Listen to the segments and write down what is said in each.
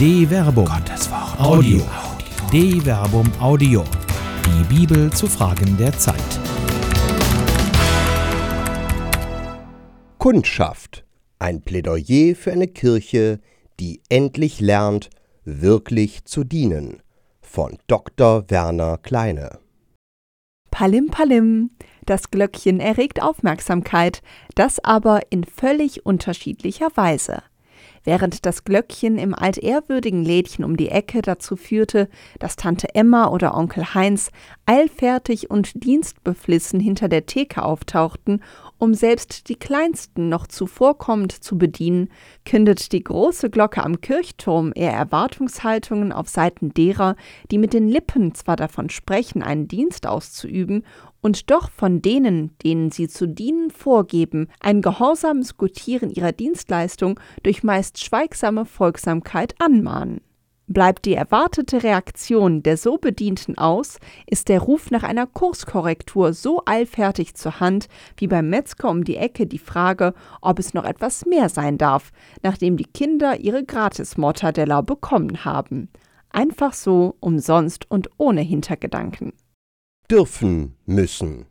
De Verbum. Gottes Wort. Audio. De Verbum Audio. Die Bibel zu Fragen der Zeit. Kundschaft. Ein Plädoyer für eine Kirche, die endlich lernt, wirklich zu dienen. Von Dr. Werner Kleine. Palim Palim. Das Glöckchen erregt Aufmerksamkeit, das aber in völlig unterschiedlicher Weise. Während das Glöckchen im altehrwürdigen Lädchen um die Ecke dazu führte, dass Tante Emma oder Onkel Heinz eilfertig und dienstbeflissen hinter der Theke auftauchten, um selbst die Kleinsten noch zuvorkommend zu bedienen, kündet die große Glocke am Kirchturm eher Erwartungshaltungen auf Seiten derer, die mit den Lippen zwar davon sprechen, einen Dienst auszuüben und doch von denen, denen sie zu dienen vorgeben, ein gehorsames Gutieren ihrer Dienstleistung durch meist schweigsame Folgsamkeit anmahnen. Bleibt die erwartete Reaktion der so Bedienten aus, ist der Ruf nach einer Kurskorrektur so eilfertig zur Hand, wie beim Metzger um die Ecke die Frage, ob es noch etwas mehr sein darf, nachdem die Kinder ihre Gratis-Mortadella bekommen haben. Einfach so, umsonst und ohne Hintergedanken dürfen müssen.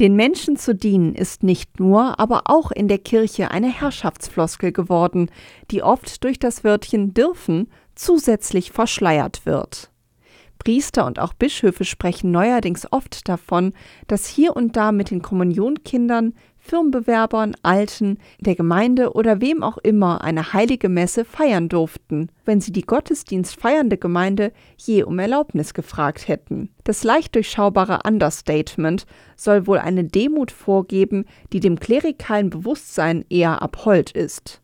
Den Menschen zu dienen ist nicht nur, aber auch in der Kirche eine Herrschaftsfloskel geworden, die oft durch das Wörtchen dürfen zusätzlich verschleiert wird. Priester und auch Bischöfe sprechen neuerdings oft davon, dass hier und da mit den Kommunionkindern Firmenbewerbern, Alten, der Gemeinde oder wem auch immer eine heilige Messe feiern durften, wenn sie die Gottesdienst feiernde Gemeinde je um Erlaubnis gefragt hätten. Das leicht durchschaubare Understatement soll wohl eine Demut vorgeben, die dem klerikalen Bewusstsein eher abhold ist.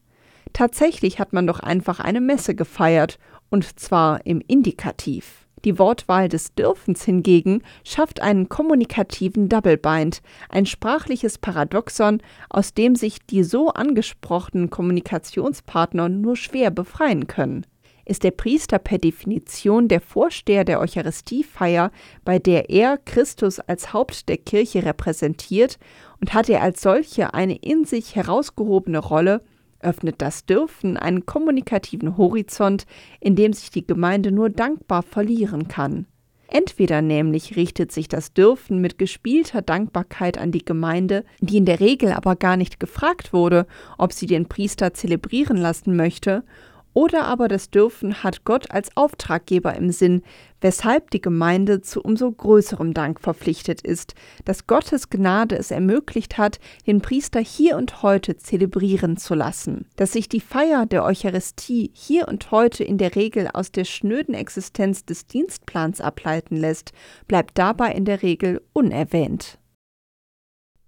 Tatsächlich hat man doch einfach eine Messe gefeiert, und zwar im Indikativ. Die Wortwahl des Dürfens hingegen schafft einen kommunikativen Doublebind, ein sprachliches Paradoxon, aus dem sich die so angesprochenen Kommunikationspartner nur schwer befreien können. Ist der Priester per Definition der Vorsteher der Eucharistiefeier, bei der er Christus als Haupt der Kirche repräsentiert, und hat er als solche eine in sich herausgehobene Rolle, öffnet das Dürfen einen kommunikativen Horizont, in dem sich die Gemeinde nur dankbar verlieren kann. Entweder nämlich richtet sich das Dürfen mit gespielter Dankbarkeit an die Gemeinde, die in der Regel aber gar nicht gefragt wurde, ob sie den Priester zelebrieren lassen möchte, oder aber das Dürfen hat Gott als Auftraggeber im Sinn, weshalb die Gemeinde zu umso größerem Dank verpflichtet ist, dass Gottes Gnade es ermöglicht hat, den Priester hier und heute zelebrieren zu lassen, dass sich die Feier der Eucharistie hier und heute in der Regel aus der schnöden Existenz des Dienstplans ableiten lässt, bleibt dabei in der Regel unerwähnt.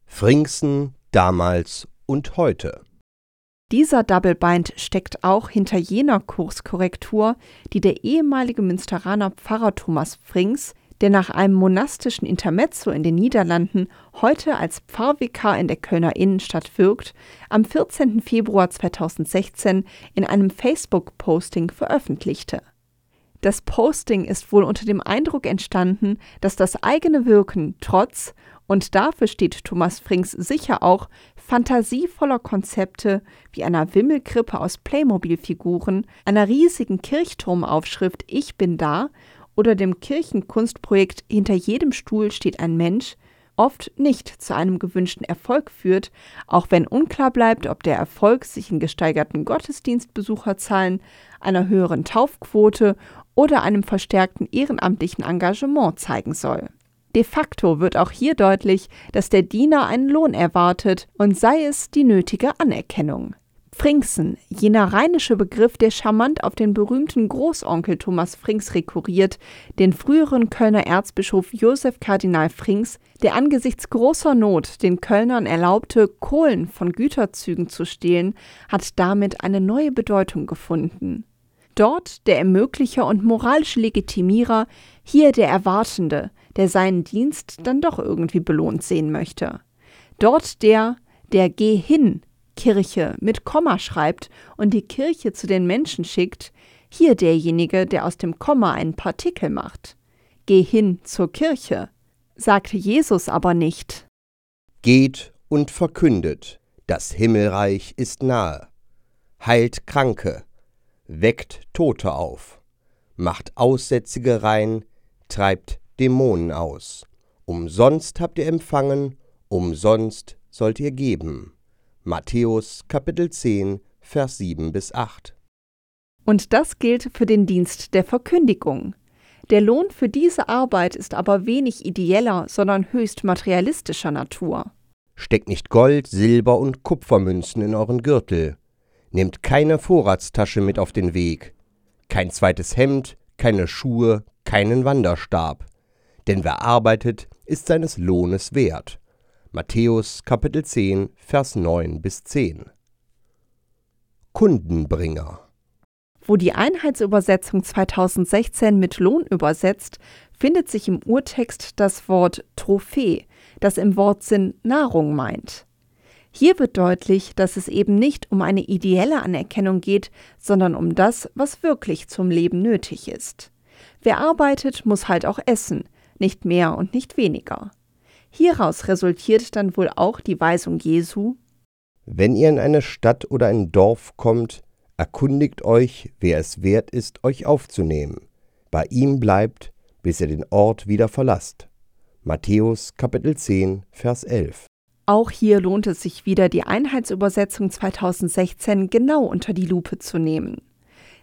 Pfingsten damals und heute. Dieser Double Bind steckt auch hinter jener Kurskorrektur, die der ehemalige Münsteraner Pfarrer Thomas Frings, der nach einem monastischen Intermezzo in den Niederlanden heute als Pfarrvikar in der Kölner Innenstadt wirkt, am 14. Februar 2016 in einem Facebook-Posting veröffentlichte. Das Posting ist wohl unter dem Eindruck entstanden, dass das eigene Wirken trotz und dafür steht Thomas Frings sicher auch fantasievoller Konzepte wie einer Wimmelkrippe aus Playmobil-Figuren, einer riesigen Kirchturmaufschrift Ich bin da oder dem Kirchenkunstprojekt Hinter jedem Stuhl steht ein Mensch oft nicht zu einem gewünschten Erfolg führt, auch wenn unklar bleibt, ob der Erfolg sich in gesteigerten Gottesdienstbesucherzahlen, einer höheren Taufquote oder einem verstärkten ehrenamtlichen Engagement zeigen soll. De facto wird auch hier deutlich, dass der Diener einen Lohn erwartet und sei es die nötige Anerkennung. Pfingsten, jener rheinische Begriff, der charmant auf den berühmten Großonkel Thomas Frings rekurriert, den früheren Kölner Erzbischof Josef Kardinal Frings, der angesichts großer Not den Kölnern erlaubte, Kohlen von Güterzügen zu stehlen, hat damit eine neue Bedeutung gefunden. Dort der Ermöglicher und moralische Legitimierer, hier der Erwartende, der seinen Dienst dann doch irgendwie belohnt sehen möchte. Dort der, der Geh hin Kirche mit Komma schreibt und die Kirche zu den Menschen schickt, hier derjenige, der aus dem Komma einen Partikel macht. Geh hin zur Kirche, sagte Jesus aber nicht. Geht und verkündet, das Himmelreich ist nahe. Heilt Kranke, weckt Tote auf, macht Aussätzige rein, treibt Dämonen aus. Umsonst habt ihr empfangen, umsonst sollt ihr geben. Matthäus Kapitel 10, Vers 7 bis 8. Und das gilt für den Dienst der Verkündigung. Der Lohn für diese Arbeit ist aber wenig ideeller, sondern höchst materialistischer Natur. Steckt nicht Gold, Silber und Kupfermünzen in euren Gürtel. Nehmt keine Vorratstasche mit auf den Weg. Kein zweites Hemd, keine Schuhe, keinen Wanderstab. Denn wer arbeitet, ist seines Lohnes wert. Matthäus Kapitel 10, Vers 9 bis 10. Kundenbringer wo die Einheitsübersetzung 2016 mit Lohn übersetzt, findet sich im Urtext das Wort Trophäe, das im Wortsinn Nahrung meint. Hier wird deutlich, dass es eben nicht um eine ideelle Anerkennung geht, sondern um das, was wirklich zum Leben nötig ist. Wer arbeitet, muss halt auch essen, nicht mehr und nicht weniger. Hieraus resultiert dann wohl auch die Weisung Jesu Wenn ihr in eine Stadt oder ein Dorf kommt, Erkundigt euch, wer es wert ist, euch aufzunehmen. Bei ihm bleibt, bis ihr den Ort wieder verlasst. Matthäus Kapitel 10, Vers 11. Auch hier lohnt es sich wieder, die Einheitsübersetzung 2016 genau unter die Lupe zu nehmen.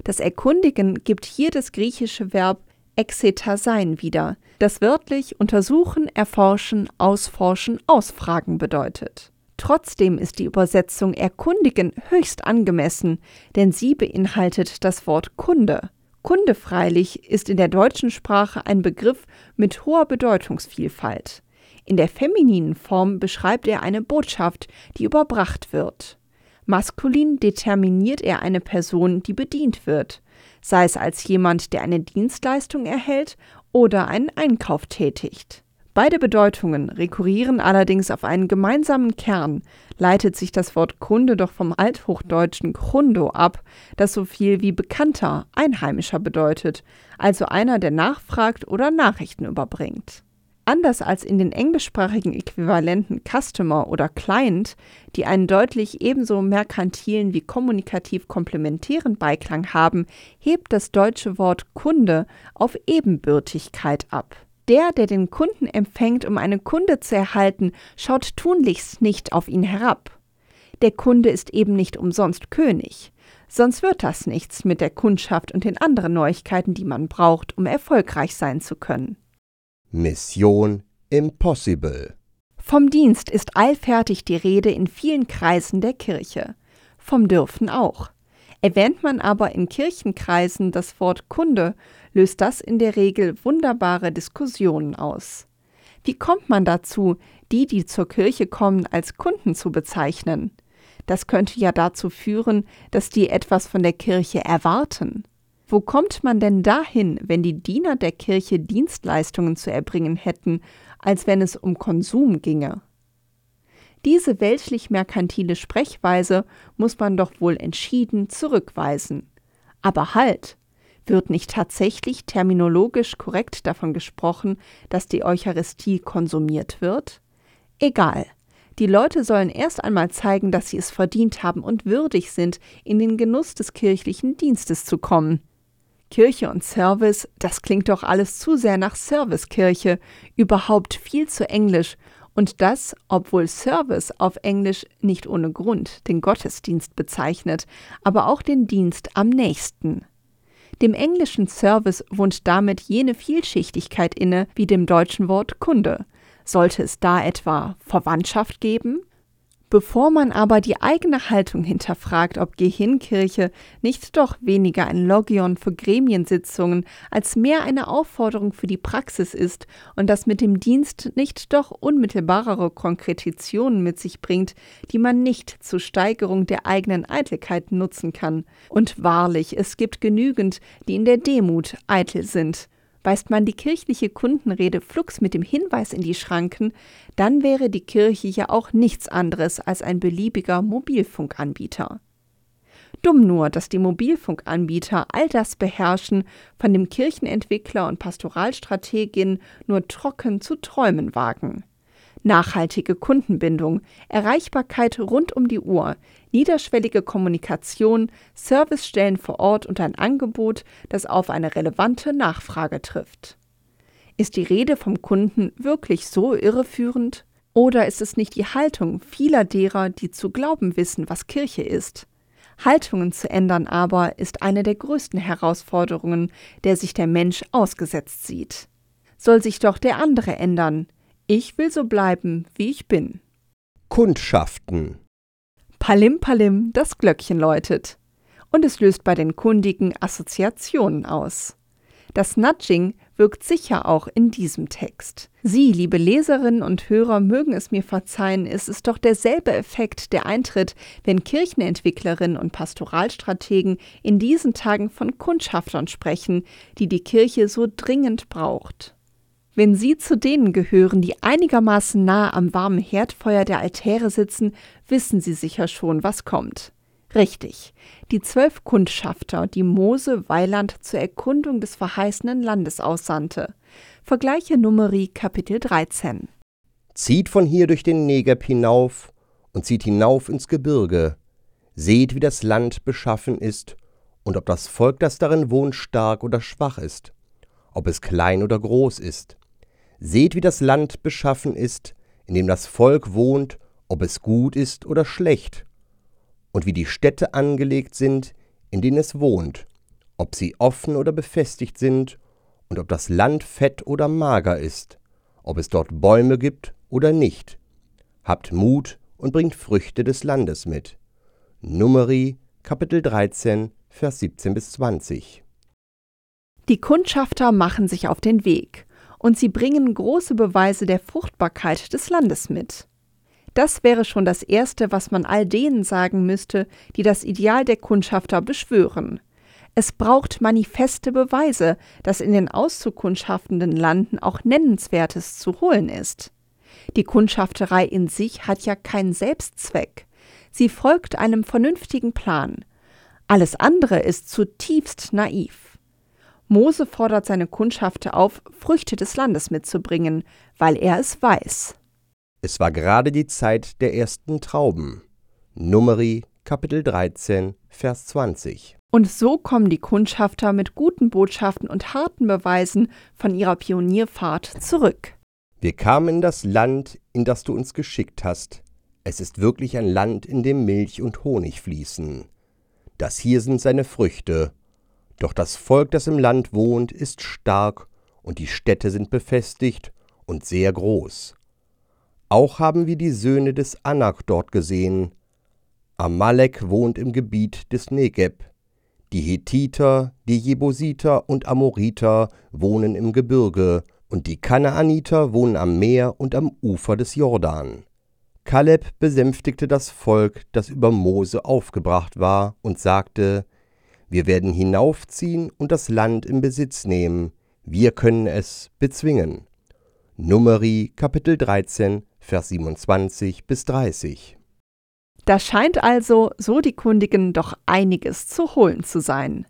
Das Erkundigen gibt hier das griechische Verb exetasein wieder, das wörtlich untersuchen, erforschen, ausforschen, ausfragen bedeutet. Trotzdem ist die Übersetzung erkundigen höchst angemessen, denn sie beinhaltet das Wort Kunde. Kunde freilich ist in der deutschen Sprache ein Begriff mit hoher Bedeutungsvielfalt. In der femininen Form beschreibt er eine Botschaft, die überbracht wird. Maskulin determiniert er eine Person, die bedient wird, sei es als jemand, der eine Dienstleistung erhält oder einen Einkauf tätigt. Beide Bedeutungen rekurrieren allerdings auf einen gemeinsamen Kern, leitet sich das Wort Kunde doch vom althochdeutschen Krundo ab, das so viel wie Bekannter, Einheimischer bedeutet, also einer, der nachfragt oder Nachrichten überbringt. Anders als in den englischsprachigen Äquivalenten Customer oder Client, die einen deutlich ebenso merkantilen wie kommunikativ komplementären Beiklang haben, hebt das deutsche Wort Kunde auf Ebenbürtigkeit ab. Der, der den Kunden empfängt, um eine Kunde zu erhalten, schaut tunlichst nicht auf ihn herab. Der Kunde ist eben nicht umsonst König. Sonst wird das nichts mit der Kundschaft und den anderen Neuigkeiten, die man braucht, um erfolgreich sein zu können. Mission Impossible. Vom Dienst ist allfertig die Rede in vielen Kreisen der Kirche. Vom Dürfen auch. Erwähnt man aber in Kirchenkreisen das Wort Kunde, löst das in der Regel wunderbare Diskussionen aus. Wie kommt man dazu, die, die zur Kirche kommen, als Kunden zu bezeichnen? Das könnte ja dazu führen, dass die etwas von der Kirche erwarten. Wo kommt man denn dahin, wenn die Diener der Kirche Dienstleistungen zu erbringen hätten, als wenn es um Konsum ginge? Diese weltlich-merkantile Sprechweise muss man doch wohl entschieden zurückweisen. Aber halt! Wird nicht tatsächlich terminologisch korrekt davon gesprochen, dass die Eucharistie konsumiert wird? Egal. Die Leute sollen erst einmal zeigen, dass sie es verdient haben und würdig sind, in den Genuss des kirchlichen Dienstes zu kommen. Kirche und Service, das klingt doch alles zu sehr nach Servicekirche, überhaupt viel zu englisch, und das, obwohl Service auf Englisch nicht ohne Grund den Gottesdienst bezeichnet, aber auch den Dienst am nächsten. Dem englischen Service wohnt damit jene Vielschichtigkeit inne wie dem deutschen Wort Kunde. Sollte es da etwa Verwandtschaft geben? Bevor man aber die eigene Haltung hinterfragt, ob Gehirnkirche nicht doch weniger ein Logion für Gremiensitzungen als mehr eine Aufforderung für die Praxis ist und das mit dem Dienst nicht doch unmittelbarere Konkretitionen mit sich bringt, die man nicht zur Steigerung der eigenen Eitelkeit nutzen kann. Und wahrlich, es gibt genügend, die in der Demut eitel sind. Weist man die kirchliche Kundenrede flugs mit dem Hinweis in die Schranken, dann wäre die Kirche ja auch nichts anderes als ein beliebiger Mobilfunkanbieter. Dumm nur, dass die Mobilfunkanbieter all das beherrschen, von dem Kirchenentwickler und Pastoralstrategin nur trocken zu träumen wagen. Nachhaltige Kundenbindung, Erreichbarkeit rund um die Uhr, niederschwellige Kommunikation, Servicestellen vor Ort und ein Angebot, das auf eine relevante Nachfrage trifft. Ist die Rede vom Kunden wirklich so irreführend? Oder ist es nicht die Haltung vieler derer, die zu glauben wissen, was Kirche ist? Haltungen zu ändern aber ist eine der größten Herausforderungen, der sich der Mensch ausgesetzt sieht. Soll sich doch der andere ändern. Ich will so bleiben, wie ich bin. Kundschaften. Palim Palim, das Glöckchen läutet. Und es löst bei den Kundigen Assoziationen aus. Das Nudging wirkt sicher auch in diesem Text. Sie, liebe Leserinnen und Hörer, mögen es mir verzeihen, es ist doch derselbe Effekt, der eintritt, wenn Kirchenentwicklerinnen und Pastoralstrategen in diesen Tagen von Kundschaftern sprechen, die die Kirche so dringend braucht. Wenn Sie zu denen gehören, die einigermaßen nah am warmen Herdfeuer der Altäre sitzen, wissen Sie sicher schon, was kommt. Richtig, die zwölf Kundschafter, die Mose Weiland zur Erkundung des verheißenen Landes aussandte. Vergleiche Numeri Kapitel 13. Zieht von hier durch den Negeb hinauf und zieht hinauf ins Gebirge. Seht, wie das Land beschaffen ist und ob das Volk, das darin wohnt, stark oder schwach ist, ob es klein oder groß ist. Seht, wie das Land beschaffen ist, in dem das Volk wohnt, ob es gut ist oder schlecht und wie die Städte angelegt sind, in denen es wohnt, ob sie offen oder befestigt sind und ob das Land fett oder mager ist, ob es dort Bäume gibt oder nicht. Habt Mut und bringt Früchte des Landes mit. Numeri Kapitel 13 Vers 17 bis 20. Die Kundschafter machen sich auf den Weg und sie bringen große Beweise der Fruchtbarkeit des Landes mit. Das wäre schon das Erste, was man all denen sagen müsste, die das Ideal der Kundschafter beschwören. Es braucht manifeste Beweise, dass in den auszukundschaftenden Landen auch Nennenswertes zu holen ist. Die Kundschafterei in sich hat ja keinen Selbstzweck. Sie folgt einem vernünftigen Plan. Alles andere ist zutiefst naiv. Mose fordert seine Kundschafter auf, Früchte des Landes mitzubringen, weil er es weiß. Es war gerade die Zeit der ersten Trauben. Numeri Kapitel 13, Vers 20. Und so kommen die Kundschafter mit guten Botschaften und harten Beweisen von ihrer Pionierfahrt zurück. Wir kamen in das Land, in das du uns geschickt hast. Es ist wirklich ein Land, in dem Milch und Honig fließen. Das hier sind seine Früchte. Doch das Volk, das im Land wohnt, ist stark, und die Städte sind befestigt und sehr groß. Auch haben wir die Söhne des Anak dort gesehen. Amalek wohnt im Gebiet des Negeb. Die Hethiter, die Jebusiter und Amoriter wohnen im Gebirge, und die Kanaaniter wohnen am Meer und am Ufer des Jordan. Kaleb besänftigte das Volk, das über Mose aufgebracht war, und sagte, Wir werden hinaufziehen und das Land in Besitz nehmen, wir können es bezwingen. Numeri Kapitel 13 Vers 27 bis 30. Da scheint also, so die Kundigen, doch einiges zu holen zu sein.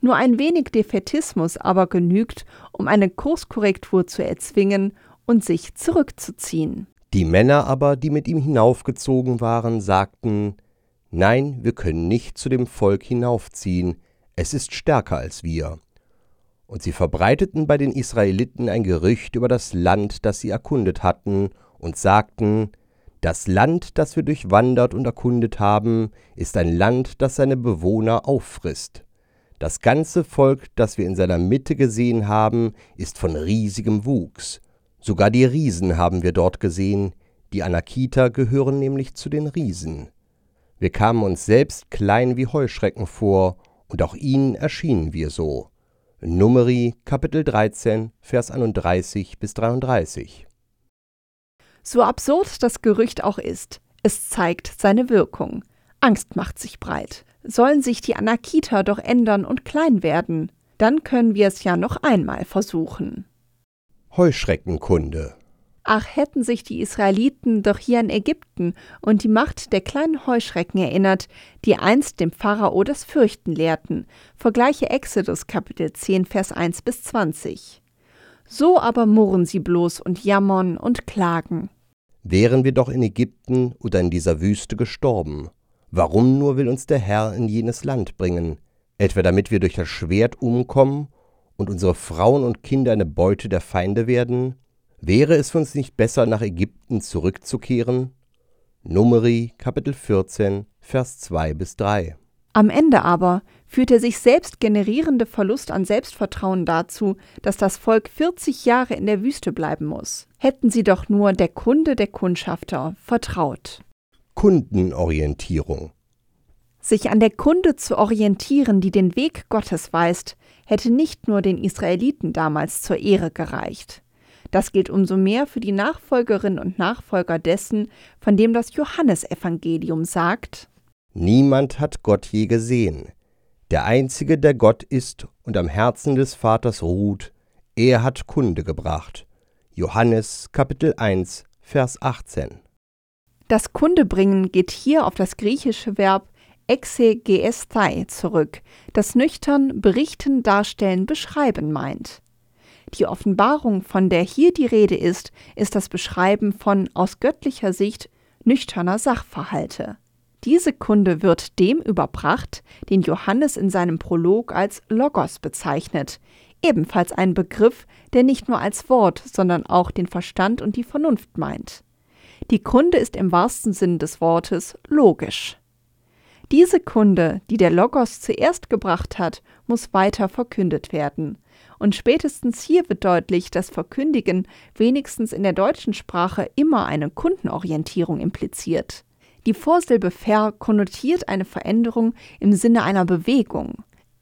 Nur ein wenig Defetismus aber genügt, um eine Kurskorrektur zu erzwingen und sich zurückzuziehen. Die Männer aber, die mit ihm hinaufgezogen waren, sagten, Nein, wir können nicht zu dem Volk hinaufziehen, es ist stärker als wir. Und sie verbreiteten bei den Israeliten ein Gerücht über das Land, das sie erkundet hatten, und sagten, das Land, das wir durchwandert und erkundet haben, ist ein Land, das seine Bewohner auffrisst. Das ganze Volk, das wir in seiner Mitte gesehen haben, ist von riesigem Wuchs. Sogar die Riesen haben wir dort gesehen, die Anakiter gehören nämlich zu den Riesen. Wir kamen uns selbst klein wie Heuschrecken vor, und auch ihnen erschienen wir so. Numeri Kapitel 13, Vers 31 bis 33. So absurd das Gerücht auch ist, es zeigt seine Wirkung. Angst macht sich breit. Sollen sich die Anakita doch ändern und klein werden, dann können wir es ja noch einmal versuchen. Heuschreckenkunde Ach, hätten sich die Israeliten doch hier an Ägypten und die Macht der kleinen Heuschrecken erinnert, die einst dem Pharao das Fürchten lehrten. Vergleiche Exodus Kapitel 10, Vers 1 bis 20. So aber murren sie bloß und jammern und klagen. wären wir doch in Ägypten oder in dieser Wüste gestorben. Warum nur will uns der Herr in jenes Land bringen? Etwa damit wir durch das Schwert umkommen und unsere Frauen und Kinder eine Beute der Feinde werden? Wäre es für uns nicht besser, nach Ägypten zurückzukehren? Numeri Kapitel 14, Vers 2 bis 3. Am Ende aber führt der sich selbst generierende Verlust an Selbstvertrauen dazu, dass das Volk 40 Jahre in der Wüste bleiben muss. Hätten sie doch nur der Kunde der Kundschafter vertraut. Kundenorientierung. Sich an der Kunde zu orientieren, die den Weg Gottes weist, hätte nicht nur den Israeliten damals zur Ehre gereicht. Das gilt umso mehr für die Nachfolgerinnen und Nachfolger dessen, von dem das Johannesevangelium sagt, Niemand hat Gott je gesehen. Der Einzige, der Gott ist und am Herzen des Vaters ruht, er hat Kunde gebracht. Johannes Kapitel 1, Vers 18. Das Kundebringen geht hier auf das griechische Verb exegesthai zurück, das nüchtern berichten, darstellen, beschreiben meint. Die Offenbarung, von der hier die Rede ist, ist das Beschreiben von aus göttlicher Sicht nüchterner Sachverhalte. Diese Kunde wird dem überbracht, den Johannes in seinem Prolog als Logos bezeichnet, ebenfalls ein Begriff, der nicht nur als Wort, sondern auch den Verstand und die Vernunft meint. Die Kunde ist im wahrsten Sinn des Wortes logisch. Diese Kunde, die der Logos zuerst gebracht hat, muss weiter verkündet werden. Und spätestens hier wird deutlich, dass Verkündigen wenigstens in der deutschen Sprache immer eine Kundenorientierung impliziert. Die Vorsilbe ver konnotiert eine Veränderung im Sinne einer Bewegung.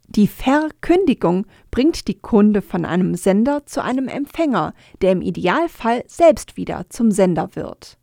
Die Verkündigung bringt die Kunde von einem Sender zu einem Empfänger, der im Idealfall selbst wieder zum Sender wird.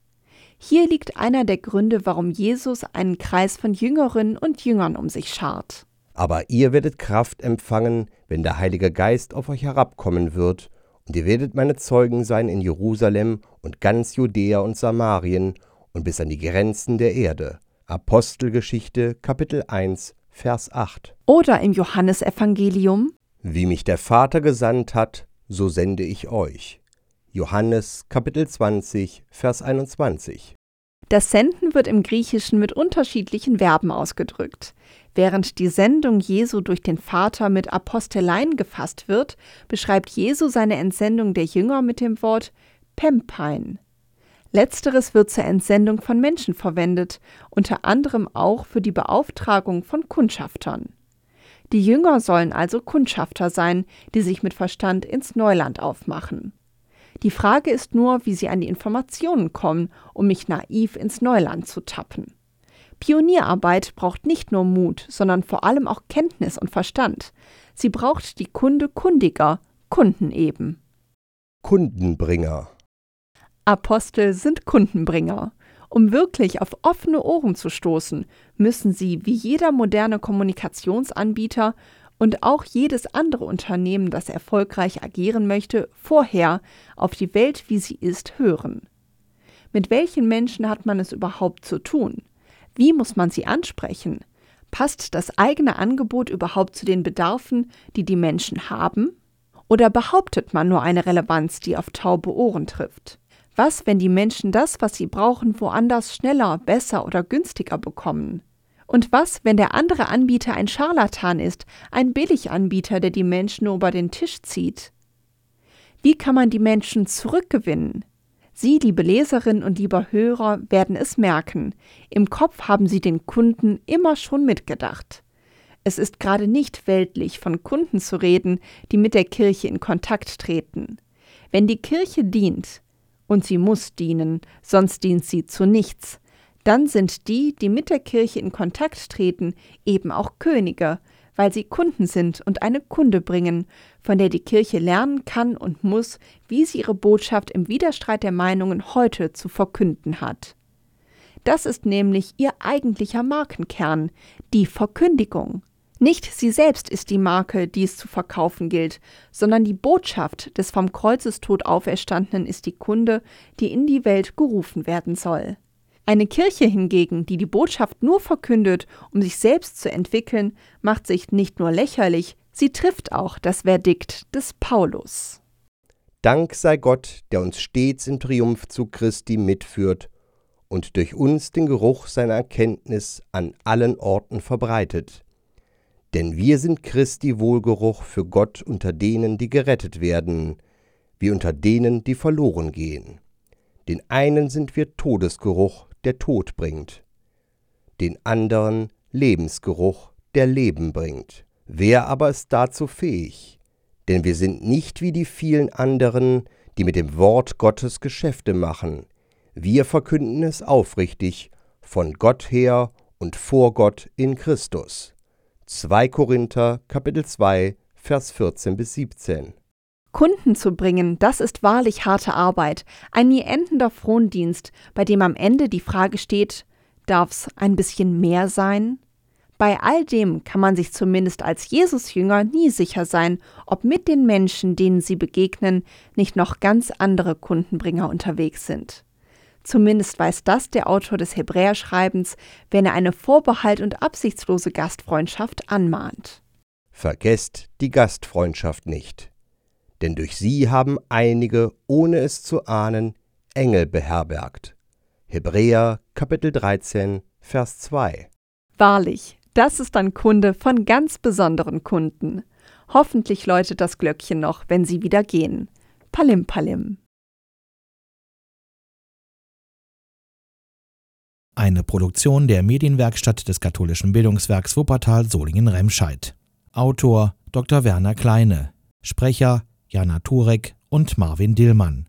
Hier liegt einer der Gründe, warum Jesus einen Kreis von Jüngerinnen und Jüngern um sich schart. Aber ihr werdet Kraft empfangen, wenn der Heilige Geist auf euch herabkommen wird, und ihr werdet meine Zeugen sein in Jerusalem und ganz Judäa und Samarien und bis an die Grenzen der Erde. Apostelgeschichte Kapitel 1 Vers 8. Oder im Johannesevangelium Wie mich der Vater gesandt hat, so sende ich euch. Johannes Kapitel 20 Vers 21. Das Senden wird im Griechischen mit unterschiedlichen Verben ausgedrückt. Während die Sendung Jesu durch den Vater mit Apostelein gefasst wird, beschreibt Jesu seine Entsendung der Jünger mit dem Wort Pempein. Letzteres wird zur Entsendung von Menschen verwendet, unter anderem auch für die Beauftragung von Kundschaftern. Die Jünger sollen also Kundschafter sein, die sich mit Verstand ins Neuland aufmachen. Die Frage ist nur, wie sie an die Informationen kommen, um mich naiv ins Neuland zu tappen. Pionierarbeit braucht nicht nur Mut, sondern vor allem auch Kenntnis und Verstand. Sie braucht die Kunde kundiger, Kunden eben. Kundenbringer. Apostel sind Kundenbringer. Um wirklich auf offene Ohren zu stoßen, müssen sie wie jeder moderne Kommunikationsanbieter und auch jedes andere Unternehmen, das erfolgreich agieren möchte, vorher auf die Welt, wie sie ist, hören. Mit welchen Menschen hat man es überhaupt zu tun? Wie muss man sie ansprechen? Passt das eigene Angebot überhaupt zu den Bedarfen, die die Menschen haben? Oder behauptet man nur eine Relevanz, die auf taube Ohren trifft? Was, wenn die Menschen das, was sie brauchen, woanders schneller, besser oder günstiger bekommen? Und was, wenn der andere Anbieter ein Scharlatan ist, ein Billiganbieter, der die Menschen nur über den Tisch zieht? Wie kann man die Menschen zurückgewinnen? Sie, liebe Leserinnen und lieber Hörer, werden es merken. Im Kopf haben Sie den Kunden immer schon mitgedacht. Es ist gerade nicht weltlich, von Kunden zu reden, die mit der Kirche in Kontakt treten. Wenn die Kirche dient, und sie muss dienen, sonst dient sie zu nichts. Dann sind die, die mit der Kirche in Kontakt treten, eben auch Könige, weil sie Kunden sind und eine Kunde bringen, von der die Kirche lernen kann und muss, wie sie ihre Botschaft im Widerstreit der Meinungen heute zu verkünden hat. Das ist nämlich ihr eigentlicher Markenkern, die Verkündigung. Nicht sie selbst ist die Marke, die es zu verkaufen gilt, sondern die Botschaft des vom Kreuzestod Auferstandenen ist die Kunde, die in die Welt gerufen werden soll. Eine Kirche hingegen, die die Botschaft nur verkündet, um sich selbst zu entwickeln, macht sich nicht nur lächerlich, sie trifft auch das Verdikt des Paulus. Dank sei Gott, der uns stets im Triumphzug Christi mitführt und durch uns den Geruch seiner Erkenntnis an allen Orten verbreitet. Denn wir sind Christi Wohlgeruch für Gott unter denen, die gerettet werden, wie unter denen, die verloren gehen. Den einen sind wir Todesgeruch, der Tod bringt, den anderen Lebensgeruch, der Leben bringt. Wer aber ist dazu fähig? Denn wir sind nicht wie die vielen anderen, die mit dem Wort Gottes Geschäfte machen. Wir verkünden es aufrichtig, von Gott her und vor Gott in Christus. 2 Korinther Kapitel 2 Vers 14 bis 17 Kunden zu bringen, das ist wahrlich harte Arbeit, ein nie endender Frondienst, bei dem am Ende die Frage steht, darf's ein bisschen mehr sein? Bei all dem kann man sich zumindest als Jesusjünger nie sicher sein, ob mit den Menschen, denen sie begegnen, nicht noch ganz andere Kundenbringer unterwegs sind. Zumindest weiß das der Autor des Hebräerschreibens, wenn er eine vorbehalt- und absichtslose Gastfreundschaft anmahnt. Vergesst die Gastfreundschaft nicht denn durch sie haben einige, ohne es zu ahnen, Engel beherbergt. Hebräer Kapitel 13, Vers 2. Wahrlich, das ist ein Kunde von ganz besonderen Kunden. Hoffentlich läutet das Glöckchen noch, wenn sie wieder gehen. Palim Palim. Eine Produktion der Medienwerkstatt des katholischen Bildungswerks Wuppertal Solingen-Remscheid. Autor Dr. Werner Kleine. Sprecher Jana Turek und Marvin Dillmann.